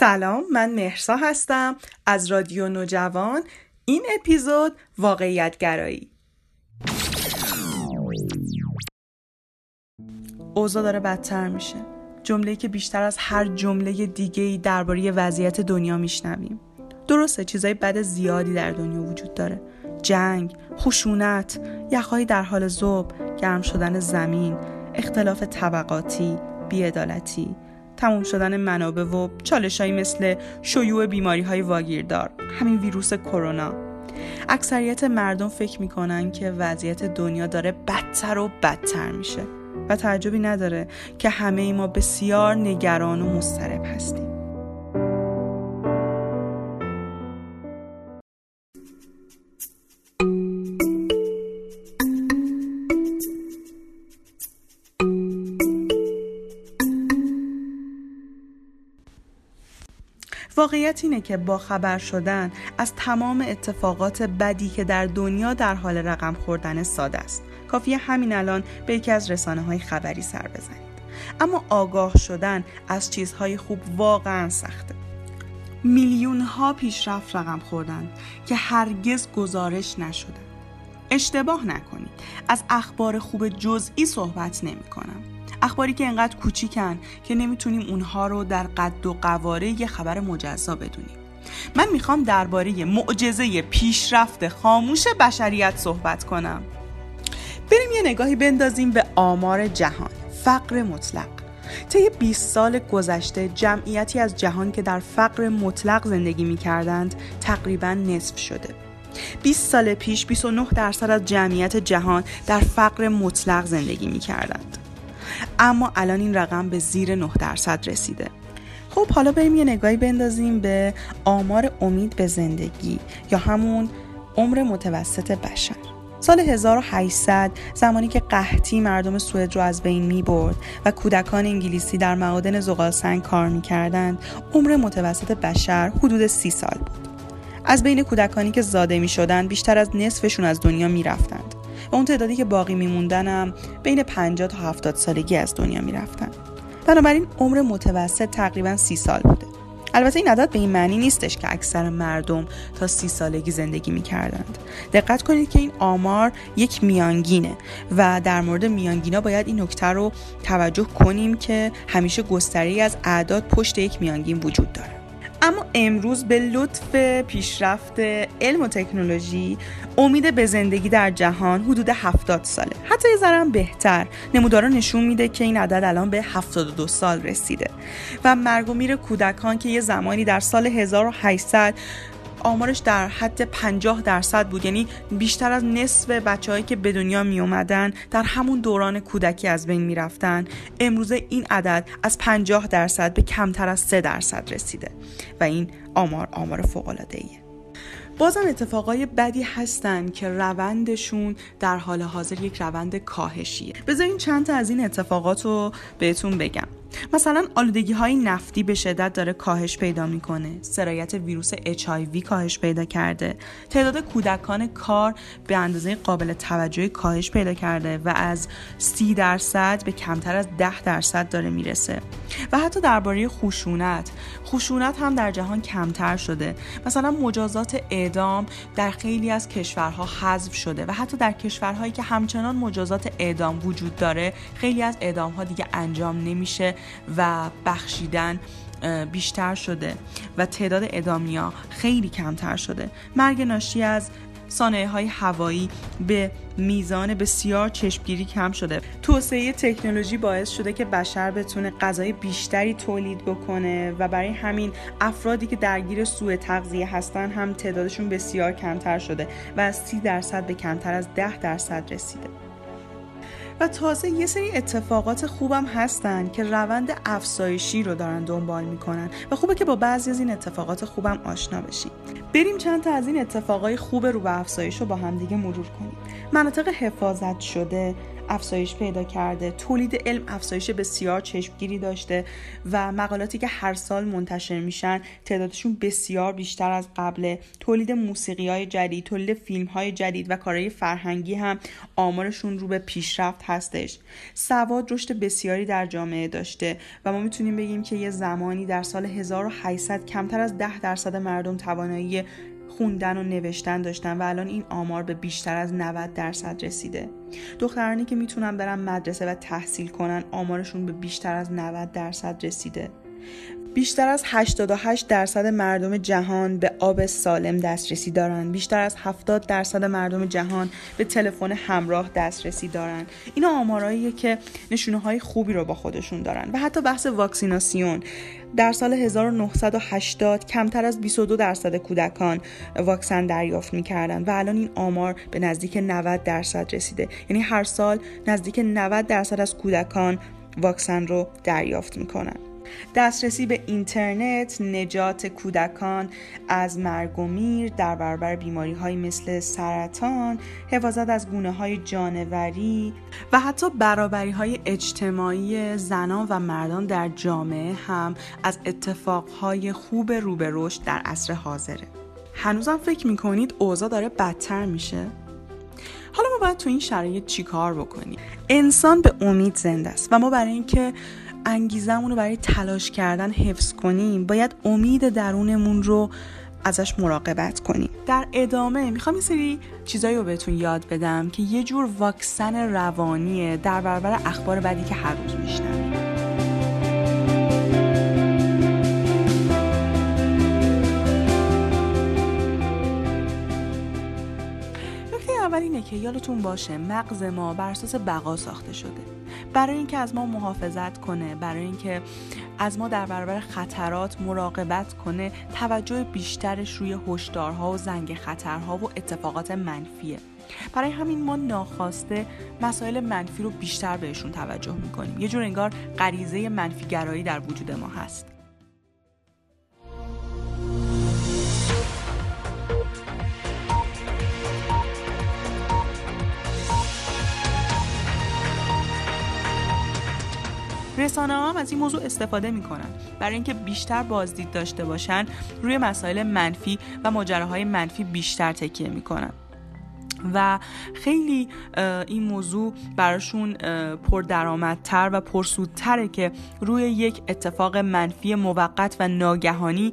سلام من مهرسا هستم از رادیو نوجوان. این اپیزود واقعیت گرایی اوضاع داره بدتر میشه. جمله‌ای که بیشتر از هر جمله دیگه‌ای درباره وضعیت دنیا میشنویم. درسته چیزای بد زیادی در دنیا وجود داره. جنگ، خشونت، یخهایی در حال زوب، گرم شدن زمین، اختلاف طبقاتی، بیعدالتی، تموم شدن منابع و چالشهایی مثل شیوع بیماری های واگیردار همین ویروس کرونا. اکثریت مردم فکر می‌کنن که وضعیت دنیا داره بدتر و بدتر میشه و تعجبی نداره که همه ای ما بسیار نگران و مضطرب هستیم. واقعیت اینه که با خبر شدن از تمام اتفاقات بدی که در دنیا در حال رقم خوردن ساده است. کافیه همین الان به یکی از رسانه های خبری سر بزنید. اما آگاه شدن از چیزهای خوب واقعا سخته. میلیون ها پیشرفت رقم خوردن که هرگز گزارش نشدن اشتباه نکنید. از اخبار خوب جزئی صحبت نمی کنم اخباری که انقدر کوچیکن که نمی‌تونیم اونها رو در قد و قواره یه خبر مجزا بدونیم. من می‌خوام درباره معجزه پیشرفت خاموش بشریت صحبت کنم. بریم یه نگاهی بندازیم به آمار جهان. فقر مطلق. طی 20 سال گذشته جمعیتی از جهان که در فقر مطلق زندگی می‌کردند تقریبا نصف شده. 20 سال پیش 29 درصد از جمعیت جهان در فقر مطلق زندگی می کردند. اما الان این رقم به زیر 9 درصد رسیده. خب حالا بریم یه نگاهی بندازیم به آمار امید به زندگی یا همون عمر متوسط بشر. سال 1800 زمانی که قحطی مردم سوئد رو از بین می برد و کودکان انگلیسی در معادن زغال سنگ کار می کردند عمر متوسط بشر حدود سی سال بود. از بین کودکانی که زاده می شدند بیشتر از نصفشون از دنیا می رفتند. و اون تعدادی که باقی میموندنم بین 50 تا 70 سالگی از دنیا می‌رفتن. بنابراین عمر متوسط تقریبا سی سال بوده. البته این عدد به این معنی نیستش که اکثر مردم تا سی سالگی زندگی می‌کردند. دقت کنید که این آمار یک میانگینه و در مورد میانگینا باید این نکته رو توجه کنیم که همیشه گستری از اعداد پشت یک میانگین وجود داره. اما امروز به لطف پیشرفت علم و تکنولوژی امید به زندگی در جهان حدود 70 ساله. حتی یه ذرم بهتر. نمودارا نشون میده که این عدد الان به 72 سال رسیده. و مرگ و میر کودکان که یه زمانی در سال 1800 آمارش در حد 50 درصد بود. یعنی بیشتر از نصف بچههایی که به دنیا می اومدن در همون دوران کودکی از بین می رفتن امروزه این عدد از 50 درصد به کمتر از 3 درصد رسیده و این آمار آمار فوق العاده ایه بازم اتفاقای بدی هستن که روندشون در حال حاضر یک روند کاهشیه. بذارین چند تا از این اتفاقات رو بهتون بگم. مثلا آلودگی های نفتی به شدت داره کاهش پیدا می‌کنه. سرایت ویروس HIV کاهش پیدا کرده. تعداد کودکان کار به اندازه قابل توجهی کاهش پیدا کرده و از 30 درصد به کمتر از 10 درصد داره می‌رسه. و حتی درباره خشونت. خشونت هم در جهان کمتر شده. مثلا مجازات اعدام در خیلی از کشورها حذف شده و حتی در کشورهایی که همچنان مجازات اعدام وجود داره خیلی از اعدام ها دیگه انجام نمیشه و بخشیدن بیشتر شده و تعداد ادامیا خیلی کمتر شده. مرگ ناشی از صانعه های هوایی به میزان بسیار چشمگیری کم شده. توسعه تکنولوژی باعث شده که بشر بتونه غذای بیشتری تولید بکنه و برای همین افرادی که درگیر سوء تغذیه هستن هم تعدادشون بسیار کمتر شده و از 30 درصد به کمتر از 10 درصد رسیده. و تازه یه سری اتفاقات خوبم هستن که روند افزایشی رو دارن دنبال می‌کنن. و خوبه که با بعضی از این اتفاقات خوبم آشنا بشیم بریم چند تا از این اتفاقای خوب رو به افزایش رو با همدیگه مرور کنیم. مناطق حفاظت شده افزایش پیدا کرده. تولید علم افزایش بسیار چشمگیری داشته و مقالاتی که هر سال منتشر میشن تعدادشون بسیار بیشتر از قبل تولید موسیقی های جدید تولید فیلم های جدید و کارهای فرهنگی هم آمارشون رو به پیشرفت هستش. سواد رشد بسیاری در جامعه داشته و ما می‌تونیم بگیم که یه زمانی در سال 1800 کمتر از 10 درصد مردم توانایی خوندن و نوشتن داشتن و الان این آمار به بیشتر از 90 درصد رسیده. دخترانی که می‌تونن برن مدرسه و تحصیل کنن آمارشون به بیشتر از 90 درصد رسیده. بیشتر از 88 درصد مردم جهان به آب سالم دسترسی دارند. بیشتر از 70 درصد مردم جهان به تلفن همراه دسترسی دارند. اینا آماراییه که نشونه های خوبی رو با خودشون دارن و حتی بحث واکسیناسیون در سال 1980 کمتر از 22 درصد کودکان واکسن دریافت می‌کردن و الان این آمار به نزدیک 90 درصد رسیده یعنی هر سال نزدیک 90 درصد از کودکان واکسن رو دریافت می‌کنن دسترسی به اینترنت نجات کودکان از مرگ و میر در برابر بیماری های مثل سرطان حفاظت از گونه های جانوری و حتی برابری های اجتماعی زنان و مردان در جامعه هم از اتفاقهای خوب رو به رشد در عصر حاضره. هنوزم فکر می‌کنید اوضاع داره بدتر میشه؟ حالا ما باید تو این شرایط چیکار بکنیم؟ انسان به امید زنده است و ما برای اینکه انگیزمون رو برای تلاش کردن حفظ کنیم باید امید درونمون رو ازش مراقبت کنیم. در ادامه می‌خوام یه سری چیزایی رو بهتون یاد بدم که یه جور واکسن روانیه در برابر اخبار بدی که هر روز میشنویم. نکته اول اینه که یادتون باشه مغز ما بر اساس بقا ساخته شده. برای اینکه از ما محافظت کنه برای اینکه از ما در برابر خطرات مراقبت کنه توجه بیشترش روی هشدارها و زنگ خطرها و اتفاقات منفیه. برای همین ما ناخواسته مسائل منفی رو بیشتر بهشون توجه می‌کنیم. یه جور انگار غریزه منفیگرایی در وجود ما هست. رسانه هم از این موضوع استفاده می‌کنن. برای اینکه بیشتر بازدید داشته باشن روی مسائل منفی و ماجراهای منفی بیشتر تکیه می‌کنن. و خیلی این موضوع براشون پردرآمدتر و پرسودتره که روی یک اتفاق منفی موقت و ناگهانی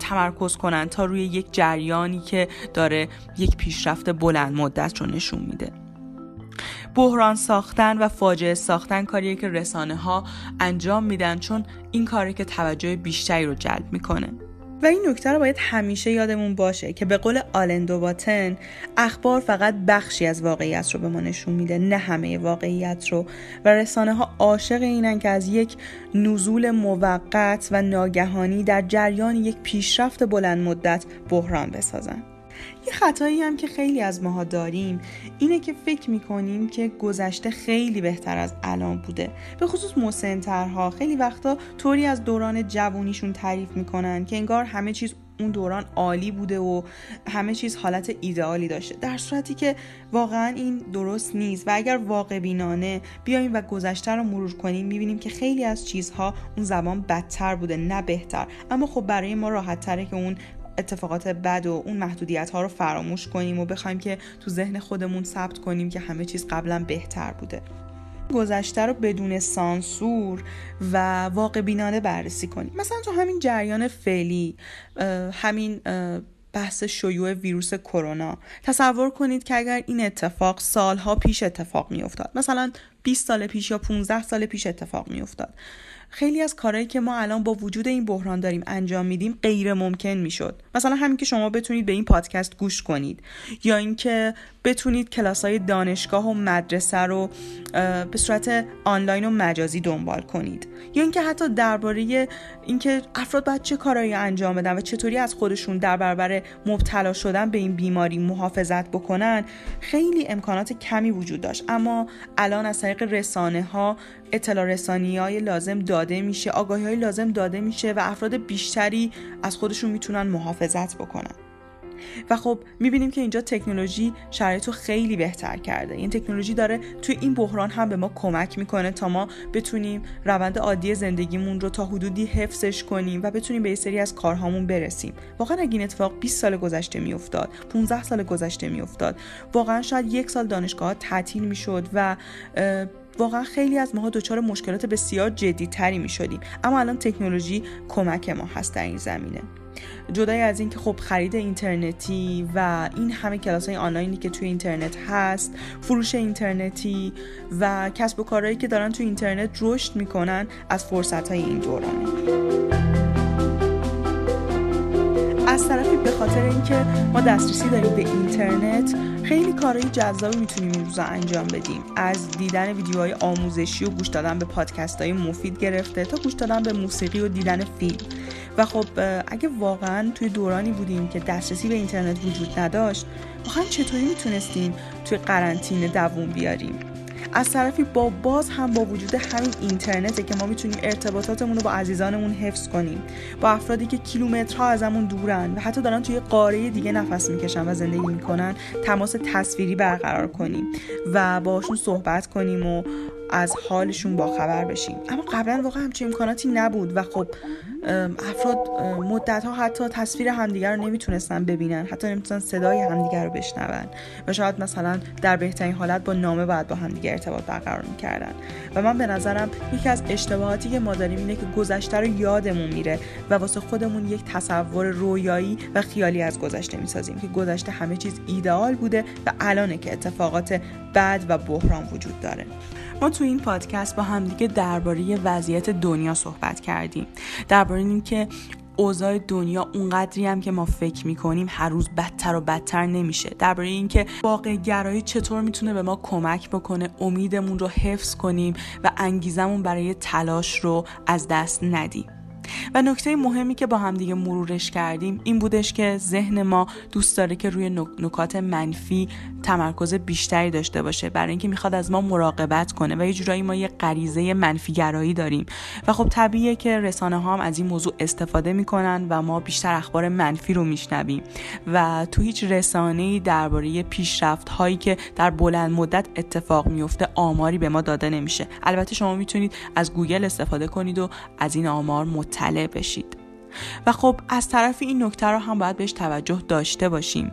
تمرکز کنن تا روی یک جریانی که داره یک پیشرفت بلند مدت رو نشون میده. بحران ساختن و فاجعه ساختن کاریه که رسانه ها انجام میدن چون این کاری که توجه بیشتری رو جلب می‌کنه. و این نکته رو باید همیشه یادمون باشه که به قول آلندو باتن اخبار فقط بخشی از واقعیت رو به ما نشون میده نه همه واقعیت رو. و رسانه ها عاشق اینن که از یک نزول موقت و ناگهانی در جریان یک پیشرفت بلند مدت بحران بسازن. یه خطایی هم که خیلی از ماها داریم اینه که فکر می‌کنیم که گذشته خیلی بهتر از الان بوده. به خصوص مسنترها. خیلی وقتا طوری از دوران جوونیشون تعریف می‌کنن که انگار همه چیز اون دوران عالی بوده و همه چیز حالت ایدئالی داشته. در صورتی که واقعا این درست نیست و اگر واقع بینانه بیایم و گذشته رو مرور کنیم می‌بینیم که خیلی از چیزها اون زمان بدتر بوده نه بهتر. اما خب برای ما راحت تره که اون اتفاقات بد و اون محدودیت ها رو فراموش کنیم و بخوایم که تو ذهن خودمون ثبت کنیم که همه چیز قبلا بهتر بوده. گذشته رو بدون سانسور و واقع بینانه بررسی کنیم. مثلا تو همین جریان فعلی همین بحث شیوع ویروس کرونا تصور کنید که اگر این اتفاق سالها پیش اتفاق می افتاد مثلا 20 سال پیش یا 15 سال پیش اتفاق می افتاد خیلی از کارهایی که ما الان با وجود این بحران داریم انجام میدیم غیر ممکن می‌شد. مثلا همین که شما بتونید به این پادکست گوش کنید. یا اینکه بتونید کلاس های دانشگاه و مدرسه رو به صورت آنلاین و مجازی دنبال کنید. یا اینکه حتی درباره اینکه افراد باید چه کارهایی انجام بدن و چطوری از خودشون در برابر مبتلا شدن به این بیماری محافظت بکنن خیلی امکانات کمی وجود داشت. اما الان از طریق رسانه ها اطلاع رسانی های لازم داده میشه آگاهی های لازم داده میشه و افراد بیشتری از خودشون می‌تونن محافظت بکنن. و خب می‌بینیم که اینجا تکنولوژی شرایط رو خیلی بهتر کرده. این تکنولوژی داره توی این بحران هم به ما کمک می‌کنه تا ما بتونیم روند عادی زندگیمون رو تا حدودی حفظش کنیم و بتونیم به یه سری از کارهامون برسیم. واقعا اگه این اتفاق 20 سال گذشته میافتاد 15 سال گذشته میافتاد واقعا شاید یک سال دانشگاه تعطیل می‌شد و واقعا خیلی از ماها دچار مشکلات بسیار جدی تری می شدیم اما الان تکنولوژی کمک ما هست در این زمینه. جدای از اینکه خب خرید اینترنتی و این همه کلاس های آنلاینی که توی اینترنت هست فروش اینترنتی و کسب و کارهایی که دارن توی اینترنت رشد می‌کنن از فرصت های این دورانه از طرفی به خاطر اینکه ما دسترسی داریم به اینترنت خیلی کارهای جذابی می‌تونیم این روزا انجام بدیم. از دیدن ویدیوهای آموزشی و گوش دادن به پادکست های مفید گرفته تا گوش دادن به موسیقی و دیدن فیلم. و خب اگه واقعا توی دورانی بودیم که دسترسی به اینترنت وجود نداشت واقعا چطوری می‌تونستیم توی قرنطینه دووم بیاریم؟ از طرفی با باز هم با وجود همین اینترنته که ما می‌تونیم ارتباطاتمون رو با عزیزانمون حفظ کنیم. با افرادی که کیلومترها ازمون دورن و حتی دارن توی قاره دیگه نفس می‌کشن و زندگی می‌کنن تماس تصویری برقرار کنیم و باشون صحبت کنیم و از حالشون باخبر بشیم. اما قبلا واقعا همچین امکاناتی نبود و خب افراد مدت ها حتی تصویر همدیگر رو نمی‌تونستن ببینن. حتی نمی‌تونستن صدای همدیگر رو بشنون. و شاید مثلا در بهترین حالت با نامه باید با همدیگر ارتباط برقرار می‌کردن. و من به نظرم یکی از اشتباهاتی که ما داریم اینه که گذشته رو یادمون میره و واسه خودمون یک تصور رویایی و خیالی از گذشته می‌سازیم که گذشته همه چیز ایدئال بوده و الانه که اتفاقات بد و بحران وجود داره. ما تو این پادکست با همدیگه درباره وضعیت دنیا صحبت کردیم. درباره اینکه اوضاع دنیا اونقدری هم که ما فکر می‌کنیم هر روز بدتر و بدتر نمیشه. درباره اینکه واقع گرایی چطور می‌تونه به ما کمک بکنه امیدمون رو حفظ کنیم و انگیزمون برای تلاش رو از دست ندیم. و نکته مهمی که با هم دیگه مرورش کردیم این بودش که ذهن ما دوست داره که روی نکات منفی تمرکز بیشتری داشته باشه. برای اینکه می‌خواد از ما مراقبت کنه و یه جورایی ما یه غریزه منفیگرایی داریم. و خب طبیعیه که رسانه ها هم از این موضوع استفاده می‌کنن و ما بیشتر اخبار منفی رو میشنویم. و تو هیچ رسانه‌ای درباره پیشرفت هایی که در بلند مدت اتفاق میفته آماری به ما داده نمیشه. البته شما می‌تونید از گوگل استفاده کنید و از این آمار مطلع بشید. و خب از طرف این نکته رو هم باید بهش توجه داشته باشیم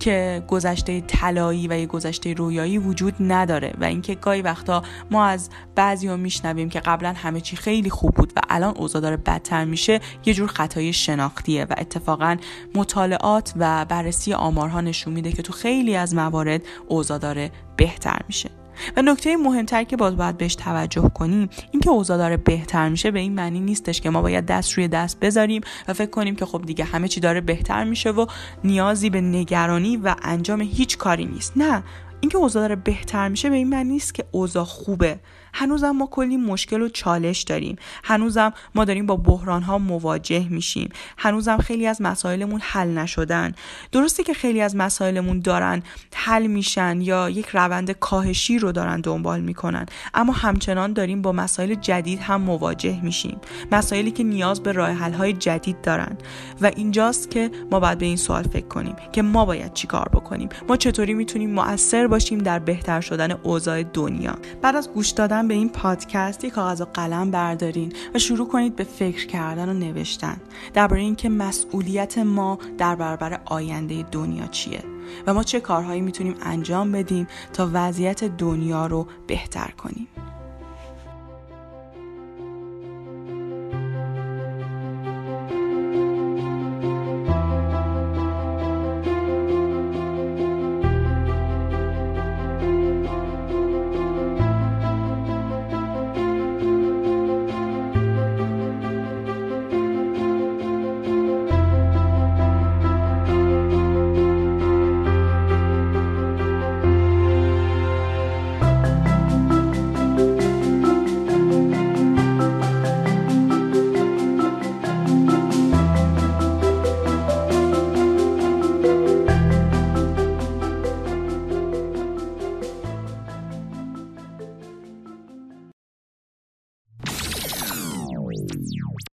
که گذشته طلایی و یه گذشته رویایی وجود نداره و اینکه گاهی وقتا ما از بعضی ها میشنویم که قبلا همه چی خیلی خوب بود و الان اوضاع داره بدتر میشه یه جور خطای شناختیه و اتفاقا مطالعات و بررسی آمارها نشون میده که تو خیلی از موارد اوضاع داره بهتر میشه. و نکته مهمتر که باز باید بهش توجه کنیم اینکه اوضاع داره بهتر میشه. به این معنی نیستش که ما باید دست روی دست بذاریم و فکر کنیم که خب دیگه همه چی داره بهتر میشه و نیازی به نگرانی و انجام هیچ کاری نیست. نه اینکه اوضاع داره بهتر میشه به این معنی نیست که اوضاع خوبه. هنوزم ما کلی مشکل و چالش داریم. هنوزم ما داریم با بحران ها مواجه میشیم. هنوزم خیلی از مسائلمون حل نشدن. درسته که خیلی از مسائلمون دارن حل میشن یا یک روند کاهشی رو دارن دنبال می‌کنن اما همچنان داریم با مسائل جدید هم مواجه میشیم. مسائلی که نیاز به راه حل های جدید دارن. و اینجاست که ما باید به این سوال فکر کنیم که ما باید چیکار بکنیم؟ ما چطوری می‌تونیم مؤثر باشیم در بهتر شدن اوضاع دنیا؟ بعد از گوش دادن به این پادکست یک کاغذ و قلم بردارین و شروع کنید به فکر کردن و نوشتن. درباره اینکه مسئولیت ما در برابر آینده دنیا چیه و ما چه کارهایی می‌تونیم انجام بدیم تا وضعیت دنیا رو بهتر کنیم.